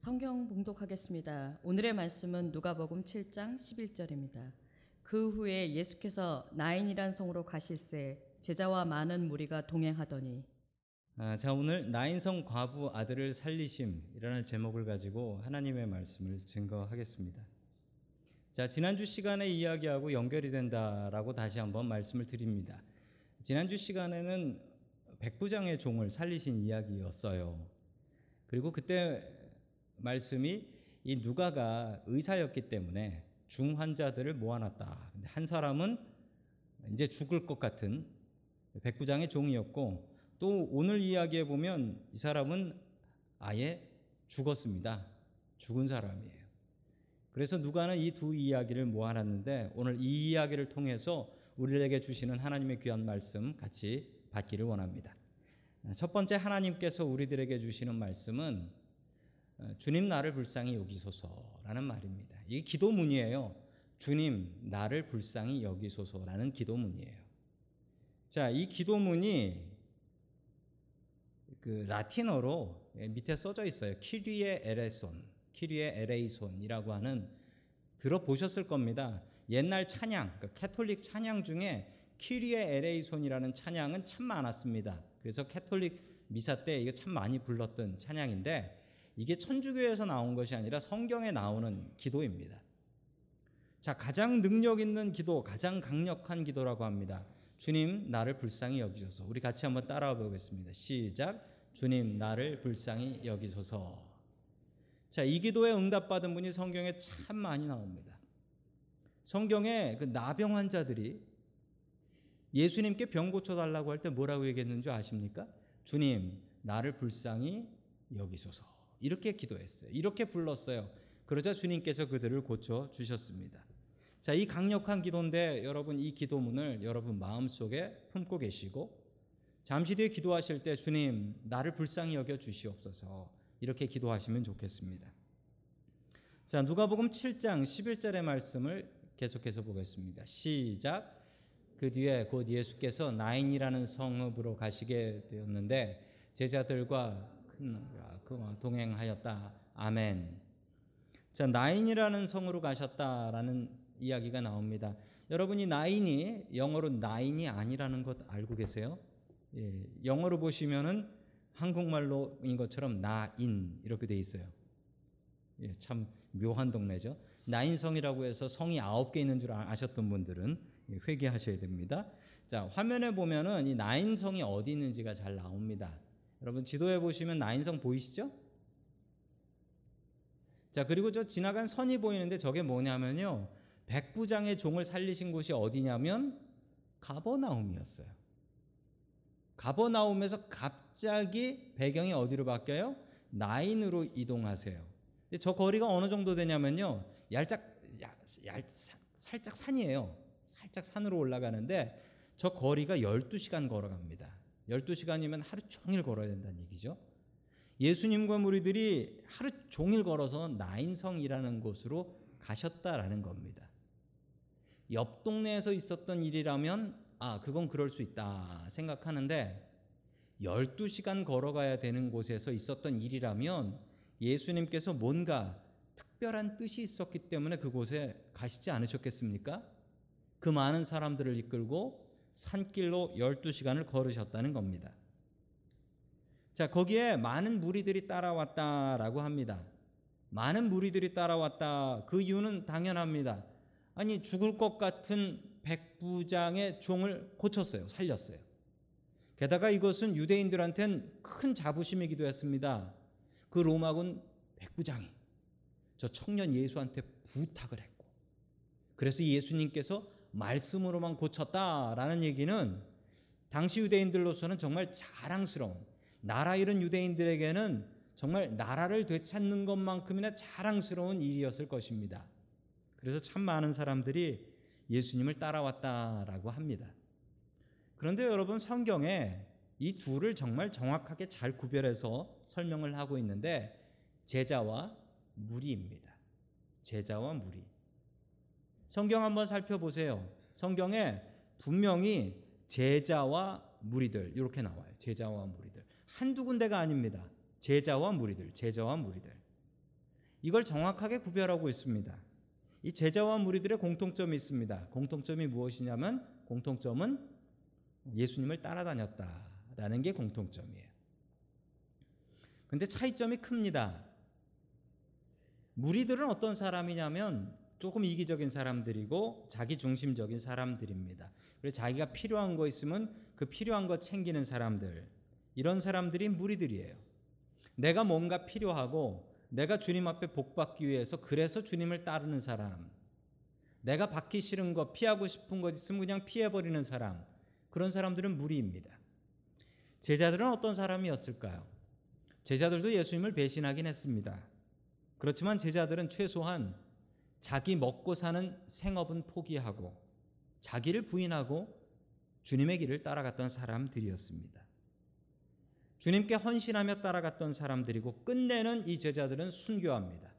성경 봉독하겠습니다. 오늘의 말씀은 누가복음 7장 11절입니다. 그 후에 예수께서 나인이란 성으로 가실새 제자와 많은 무리가 동행하더니 아, 자 오늘 나인성 과부 아들을 살리심이라는 제목을 가지고 하나님의 말씀을 증거하겠습니다. 자 지난주 시간에 이야기하고 연결이 된다라고 다시 한번 말씀을 드립니다. 지난주 시간에는 백부장의 종을 살리신 이야기였어요. 그리고 그때 말씀이 이 누가가 의사였기 때문에 중환자들을 모아놨다. 한 사람은 이제 죽을 것 같은 백부장의 종이었고 또 오늘 이야기에 보면 이 사람은 아예 죽었습니다. 죽은 사람이에요. 그래서 누가는 이 두 이야기를 모아놨는데 오늘 이 이야기를 통해서 우리에게 주시는 하나님의 귀한 말씀 같이 받기를 원합니다. 첫 번째 하나님께서 우리들에게 주시는 말씀은 주님 나를 불쌍히 여기소서라는 말입니다. 이게 기도문이에요. 주님 나를 불쌍히 여기소서라는 기도문이에요. 자, 이 기도문이 그 라틴어로 밑에 써져 있어요. 키리에 에레손, 키리에 에레이손이라고 하는 들어보셨을 겁니다. 옛날 찬양, 그 캐톨릭 찬양 중에 Kyrie eleison이라는 찬양은 참 많았습니다. 그래서 캐톨릭 미사 때 이거 참 많이 불렀던 찬양인데 이게 천주교에서 나온 것이 아니라 성경에 나오는 기도입니다. 자, 가장 능력 있는 기도, 가장 강력한 기도라고 합니다. 주님, 나를 불쌍히 여기소서. 우리 같이 한번 따라해 보겠습니다. 시작. 주님, 나를 불쌍히 여기소서. 자, 이 기도에 응답받은 분이 성경에 참 많이 나옵니다. 성경에 그 나병 환자들이 예수님께 병 고쳐달라고 할 때 뭐라고 얘기했는 줄 아십니까? 주님, 나를 불쌍히 여기소서. 이렇게 기도했어요. 이렇게 불렀어요. 그러자 주님께서 그들을 고쳐 주셨습니다. 자, 이 강력한 기도인데 여러분 이 기도문을 여러분 마음속에 품고 계시고 잠시 뒤에 기도하실 때 주님, 나를 불쌍히 여겨 주시옵소서. 이렇게 기도하시면 좋겠습니다. 자, 누가복음 7장 11절의 말씀을 계속해서 보겠습니다. 시작. 그 뒤에 곧 예수께서 나인이라는 성읍으로 가시게 되었는데 제자들과 그 동행하였다. 아멘. 자, 나인이라는 성으로 가셨다라는 이야기가 나옵니다. 여러분이 나인이 영어로 나인이 아니라는 것 알고 계세요? 예, 영어로 보시면은 한국말로인 것처럼 나인 이렇게 돼 있어요. 예, 참 묘한 동네죠. 나인성이라고 해서 성이 아홉 개 있는 줄 아, 아셨던 분들은 회개하셔야 됩니다. 자, 화면에 보면은 이 나인성이 어디 있는지가 잘 나옵니다. 여러분 지도에 보시면 나인성 보이시죠? 자, 그리고 저 지나간 선이 보이는데 저게 뭐냐면요. 백부장의 종을 살리신 곳이 어디냐면 가버나움이었어요. 가버나움에서 갑자기 배경이 어디로 바뀌어요? 나인으로 이동하세요. 저 거리가 어느 정도 되냐면요. 얄짝, 얄, 살짝 산이에요. 살짝 산으로 올라가는데 저 거리가 12시간 걸어갑니다. 12시간이면 하루 종일 걸어야 된다는 얘기죠. 예수님과 무리들이 하루 종일 걸어서 나인성이라는 곳으로 가셨다라는 겁니다. 옆 동네에서 있었던 일이라면 아, 그건 그럴 수 있다 생각하는데 12시간 걸어가야 되는 곳에서 있었던 일이라면 예수님께서 뭔가 특별한 뜻이 있었기 때문에 그곳에 가시지 않으셨겠습니까? 그 많은 사람들을 이끌고 산길로 12시간을 걸으셨다는 겁니다. 자, 거기에 많은 무리들이 따라왔다라고 합니다. 많은 무리들이 따라왔다. 그 이유는 당연합니다. 아니, 죽을 것 같은 백부장의 종을 고쳤어요. 살렸어요. 게다가 이것은 유대인들한테는 큰 자부심이기도 했습니다. 그 로마군 백부장이 저 청년 예수한테 부탁을 했고, 그래서 예수님께서 말씀으로만 고쳤다라는 얘기는 당시 유대인들로서는 정말 자랑스러운 나라 잃은 유대인들에게는 정말 나라를 되찾는 것만큼이나 자랑스러운 일이었을 것입니다. 그래서 참 많은 사람들이 예수님을 따라왔다라고 합니다. 그런데 여러분 성경에 이 둘을 정말 정확하게 잘 구별해서 설명을 하고 있는데 제자와 무리입니다. 제자와 무리. 성경 한번 살펴보세요. 성경에 분명히 제자와 무리들 이렇게 나와요. 제자와 무리들. 한두 군데가 아닙니다. 제자와 무리들, 제자와 무리들. 이걸 정확하게 구별하고 있습니다. 이 제자와 무리들의 공통점이 있습니다. 공통점이 무엇이냐면 공통점은 예수님을 따라다녔다라는 게 공통점이에요. 근데 차이점이 큽니다. 무리들은 어떤 사람이냐면 조금 이기적인 사람들이고 자기 중심적인 사람들입니다. 그리고 자기가 필요한 거 있으면 그 필요한 거 챙기는 사람들. 이런 사람들이 무리들이에요. 내가 뭔가 필요하고 내가 주님 앞에 복 받기 위해서 그래서 주님을 따르는 사람. 내가 받기 싫은 거, 피하고 싶은 것 있으면 그냥 피해 버리는 사람. 그런 사람들은 무리입니다. 제자들은 어떤 사람이었을까요? 제자들도 예수님을 배신하긴 했습니다. 그렇지만 제자들은 최소한 자기 먹고 사는 생업은 포기하고 자기를 부인하고 주님의 길을 따라갔던 사람들이었습니다. 주님께 헌신하며 따라갔던 사람들이고 끝내는 이 제자들은 순교합니다.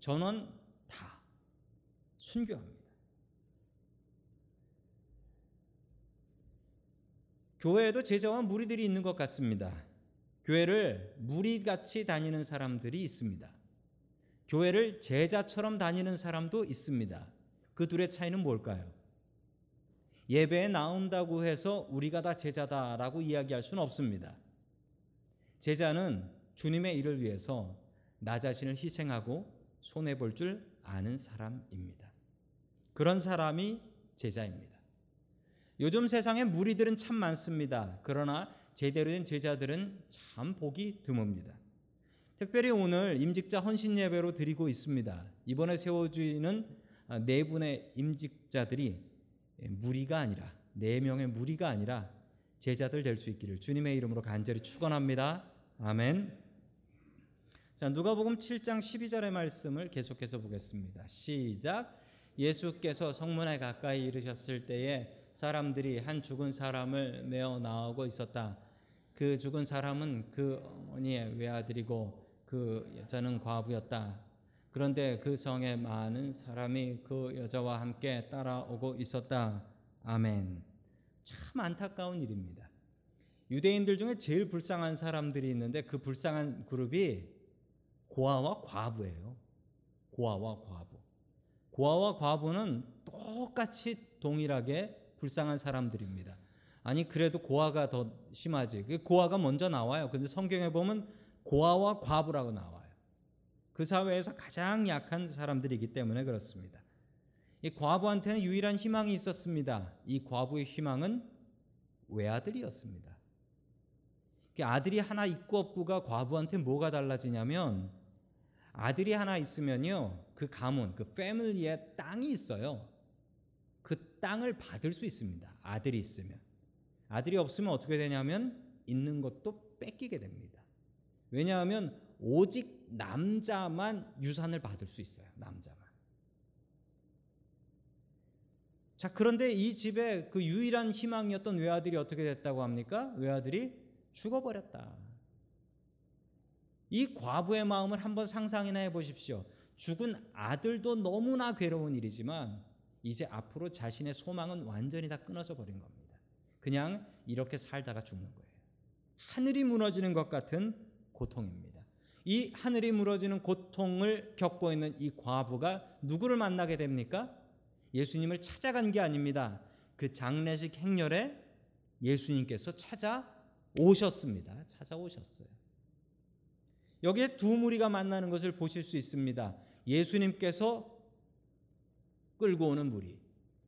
전원 다 순교합니다. 교회에도 제자와 무리들이 있는 것 같습니다. 교회를 무리같이 다니는 사람들이 있습니다. 교회를 제자처럼 다니는 사람도 있습니다. 그 둘의 차이는 뭘까요? 예배에 나온다고 해서 우리가 다 제자다라고 이야기할 수는 없습니다. 제자는 주님의 일을 위해서 나 자신을 희생하고 손해 볼 줄 아는 사람입니다. 그런 사람이 제자입니다. 요즘 세상에 무리들은 참 많습니다. 그러나 제대로 된 제자들은 참 보기 드뭅니다. 특별히 오늘 임직자 헌신 예배로 드리고 있습니다. 이번에 세워주는 네 분의 임직자들이 무리가 아니라 네 명의 무리가 아니라 제자들 될 수 있기를 주님의 이름으로 간절히 축원합니다. 아멘. 자, 누가복음 7장 12절의 말씀을 계속해서 보겠습니다. 시작. 예수께서 성문에 가까이 이르셨을 때에 사람들이 한 죽은 사람을 메어 나오고 있었다. 그 죽은 사람은 그 어머니의 외아들이고 그 여자는 과부였다. 그런데 그 성에 많은 사람이 그 여자와 함께 따라오고 있었다. 아멘. 참 안타까운 일입니다. 유대인들 중에 제일 불쌍한 사람들이 있는데 그 불쌍한 그룹이 고아와 과부예요. 고아와 과부. 고아와 과부는 똑같이 동일하게 불쌍한 사람들입니다. 아니 그래도 고아가 더 심하지. 그 고아가 먼저 나와요. 근데 성경에 보면 고아와 과부라고 나와요. 그 사회에서 가장 약한 사람들이기 때문에 그렇습니다. 이 과부한테는 유일한 희망이 있었습니다. 이 과부의 희망은 외아들이었습니다. 아들이 하나 있고 없고가 과부한테 뭐가 달라지냐면 아들이 하나 있으면요 그 가문 그 패밀리에 땅이 있어요. 그 땅을 받을 수 있습니다. 아들이 있으면 아들이 없으면 어떻게 되냐면 있는 것도 뺏기게 됩니다. 왜냐하면 오직 남자만 유산을 받을 수 있어요. 남자만. 자, 그런데 이 집에 그 유일한 희망이었던 외아들이 어떻게 됐다고 합니까? 외아들이 죽어버렸다. 이 과부의 마음을 한번 상상이나 해보십시오. 죽은 아들도 너무나 괴로운 일이지만 이제 앞으로 자신의 소망은 완전히 다 끊어져 버린 겁니다. 그냥 이렇게 살다가 죽는 거예요. 하늘이 무너지는 것 같은 고통입니다. 이 하늘이 무너지는 고통을 겪고 있는 이 과부가 누구를 만나게 됩니까? 예수님을 찾아간 게 아닙니다. 그 장례식 행렬에 예수님께서 찾아오셨습니다. 찾아오셨어요. 여기에 두 무리가 만나는 것을 보실 수 있습니다. 예수님께서 끌고 오는 무리,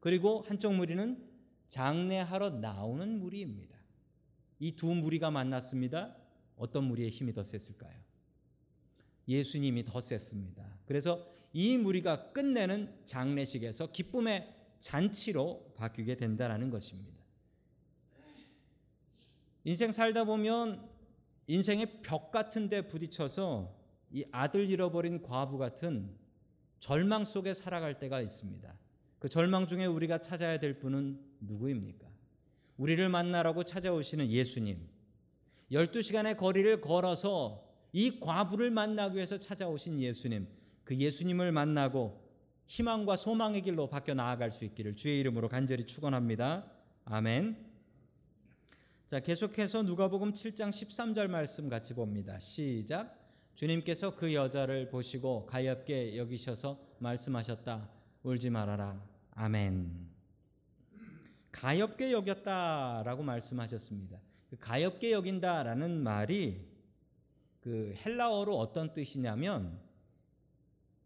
그리고 한쪽 무리는 장례하러 나오는 무리입니다. 이 두 무리가 만났습니다. 어떤 무리의 힘이 더 셌을까요? 예수님이 더 셌습니다. 그래서 이 무리가 끝내는 장례식에서 기쁨의 잔치로 바뀌게 된다라는 것입니다. 인생 살다 보면 인생의 벽 같은 데 부딪혀서 이 아들 잃어버린 과부 같은 절망 속에 살아갈 때가 있습니다. 그 절망 중에 우리가 찾아야 될 분은 누구입니까? 우리를 만나라고 찾아오시는 예수님. 12시간의 거리를 걸어서 이 과부를 만나기 위해서 찾아오신 예수님. 그 예수님을 만나고 희망과 소망의 길로 바뀌어 나아갈 수 있기를 주의 이름으로 간절히 축원합니다. 아멘. 자, 계속해서 누가복음 7장 13절 말씀 같이 봅니다. 시작. 주님께서 그 여자를 보시고 가엾게 여기셔서 말씀하셨다. 울지 말아라. 아멘. 가엾게 여겼다라고 말씀하셨습니다. 그 가엾게 여긴다라는 말이 그 헬라어로 어떤 뜻이냐면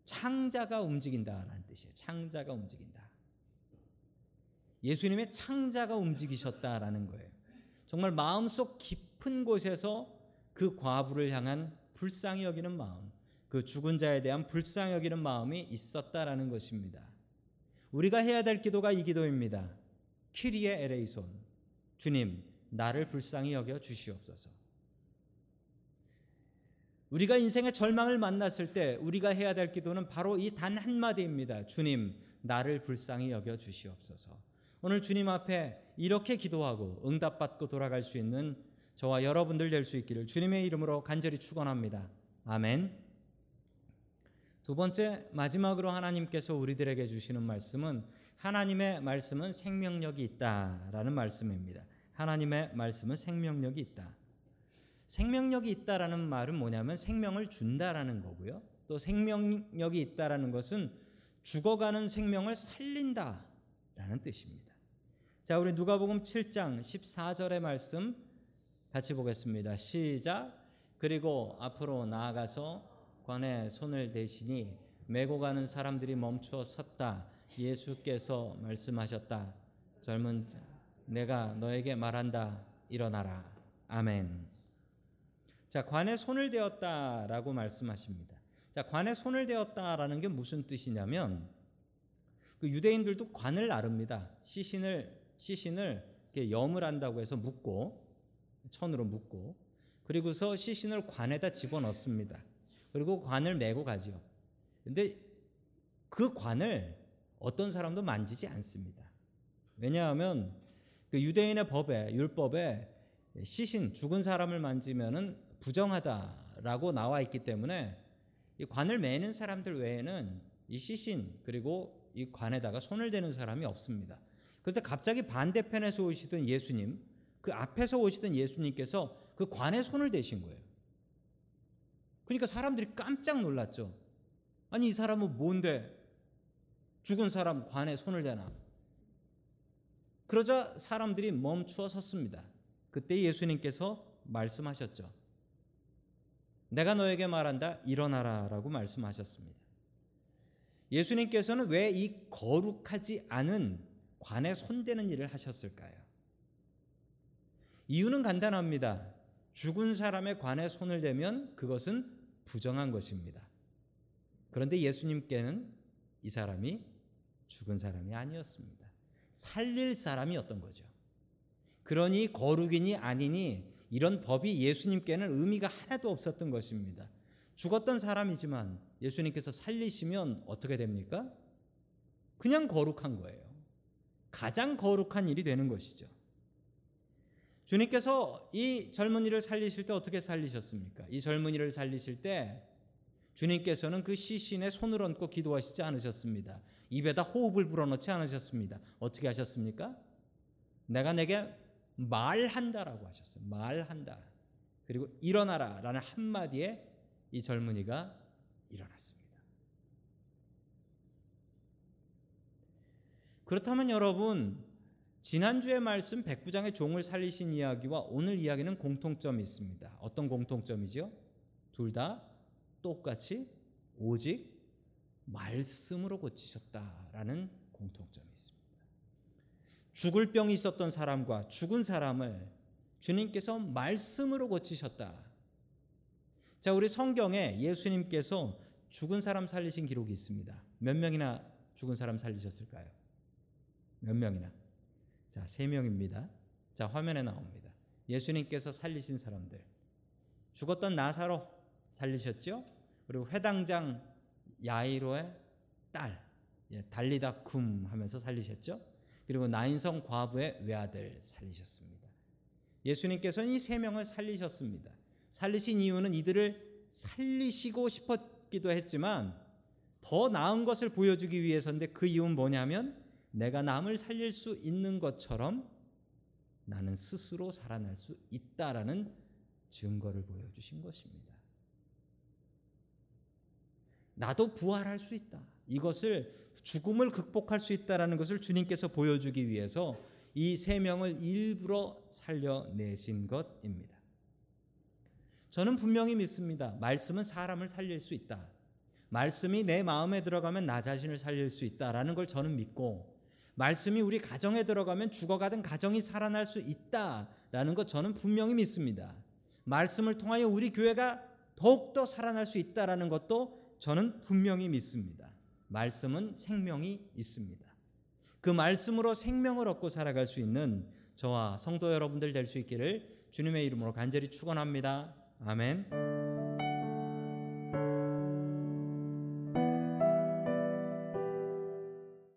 창자가 움직인다라는 뜻이에요. 창자가 움직인다. 예수님의 창자가 움직이셨다라는 거예요. 정말 마음속 깊은 곳에서 그 과부를 향한 불쌍히 여기는 마음, 그 죽은 자에 대한 불쌍히 여기는 마음이 있었다라는 것입니다. 우리가 해야 될 기도가 이 기도입니다. 키리에 에레이손. 주님, 나를 불쌍히 여겨 주시옵소서. 우리가 인생의 절망을 만났을 때 우리가 해야 될 기도는 바로 이 단 한마디입니다. 주님, 나를 불쌍히 여겨 주시옵소서. 오늘 주님 앞에 이렇게 기도하고 응답받고 돌아갈 수 있는 저와 여러분들 될 수 있기를 주님의 이름으로 간절히 축원합니다. 아멘. 두 번째 마지막으로 하나님께서 우리들에게 주시는 말씀은 하나님의 말씀은 생명력이 있다라는 말씀입니다. 하나님의 말씀은 생명력이 있다. 생명력이 있다라는 말은 뭐냐면 생명을 준다라는 거고요. 또 생명력이 있다라는 것은 죽어가는 생명을 살린다라는 뜻입니다. 자, 우리 누가복음 7장 14절의 말씀 같이 보겠습니다. 시작. 그리고 앞으로 나아가서 관에 손을 대시니 메고 가는 사람들이 멈추어 섰다. 예수께서 말씀하셨다. 젊은 자, 내가 너에게 말한다. 일어나라. 아멘. 자, 관에 손을 대었다라고 말씀하십니다. 자, 관에 손을 대었다라는 게 무슨 뜻이냐면 그 유대인들도 관을 나릅니다. 시신을 시신을 이렇게 염을 한다고 해서 묶고 천으로 묶고 그리고서 시신을 관에다 집어넣습니다. 그리고 관을 메고 가죠. 근데 그 관을 어떤 사람도 만지지 않습니다. 왜냐하면 그 유대인의 법에 율법에 시신 죽은 사람을 만지면은 부정하다라고 나와 있기 때문에 이 관을 매는 사람들 외에는 이 시신 그리고 이 관에다가 손을 대는 사람이 없습니다. 그런데 갑자기 반대편에서 오시던 예수님, 그 앞에서 오시던 예수님께서 그 관에 손을 대신 거예요. 그러니까 사람들이 깜짝 놀랐죠. 아니 이 사람은 뭔데 죽은 사람 관에 손을 대나? 그러자 사람들이 멈추어 섰습니다. 그때 예수님께서 말씀하셨죠. 내가 너에게 말한다 일어나라 라고 말씀하셨습니다. 예수님께서는 왜 이 거룩하지 않은 관에 손대는 일을 하셨을까요? 이유는 간단합니다. 죽은 사람의 관에 손을 대면 그것은 부정한 것입니다. 그런데 예수님께는 이 사람이 죽은 사람이 아니었습니다. 살릴 사람이었던 거죠. 그러니 거룩이니 아니니 이런 법이 예수님께는 의미가 하나도 없었던 것입니다. 죽었던 사람이지만 예수님께서 살리시면 어떻게 됩니까? 그냥 거룩한 거예요. 가장 거룩한 일이 되는 것이죠. 주님께서 이 젊은이를 살리실 때 어떻게 살리셨습니까? 이 젊은이를 살리실 때 주님께서는 그 시신에 손을 얹고 기도하시지 않으셨습니다. 입에다 호흡을 불어넣지 않으셨습니다. 어떻게 하셨습니까? 내가 내게 말한다라고 하셨어요. 말한다. 그리고 일어나라 라는 한마디에 이 젊은이가 일어났습니다. 그렇다면 여러분 지난주의 말씀 백부장의 종을 살리신 이야기와 오늘 이야기는 공통점이 있습니다. 어떤 공통점이죠? 둘다 똑같이 오직 말씀으로 고치셨다라는 공통점이 있습니다. 죽을 병이 있었던 사람과 죽은 사람을 주님께서 말씀으로 고치셨다. 자, 우리 성경에 예수님께서 죽은 사람 살리신 기록이 있습니다. 몇 명이나 죽은 사람 살리셨을까요? 몇 명이나? 자, 세 명입니다. 자, 화면에 나옵니다. 예수님께서 살리신 사람들. 죽었던 나사로 살리셨죠? 그리고 회당장 야이로의 딸, 예, 달리다 쿰 하면서 살리셨죠? 그리고 나인성 과부의 외아들 살리셨습니다. 예수님께서는 이 세 명을 살리셨습니다. 살리신 이유는 이들을 살리시고 싶었기도 했지만 더 나은 것을 보여주기 위해서인데 그 이유는 뭐냐면 내가 남을 살릴 수 있는 것처럼 나는 스스로 살아날 수 있다라는 증거를 보여주신 것입니다. 나도 부활할 수 있다. 이것을 죽음을 극복할 수 있다라는 것을 주님께서 보여주기 위해서 이 세 명을 일부러 살려내신 것입니다. 저는 분명히 믿습니다. 말씀은 사람을 살릴 수 있다. 말씀이 내 마음에 들어가면 나 자신을 살릴 수 있다라는 걸 저는 믿고 말씀이 우리 가정에 들어가면 죽어가던 가정이 살아날 수 있다라는 것 저는 분명히 믿습니다. 말씀을 통하여 우리 교회가 더욱더 살아날 수 있다라는 것도 저는 분명히 믿습니다. 말씀은 생명이 있습니다. 그 말씀으로 생명을 얻고 살아갈 수 있는 저와 성도 여러분들 될 수 있기를 주님의 이름으로 간절히 축원합니다. 아멘.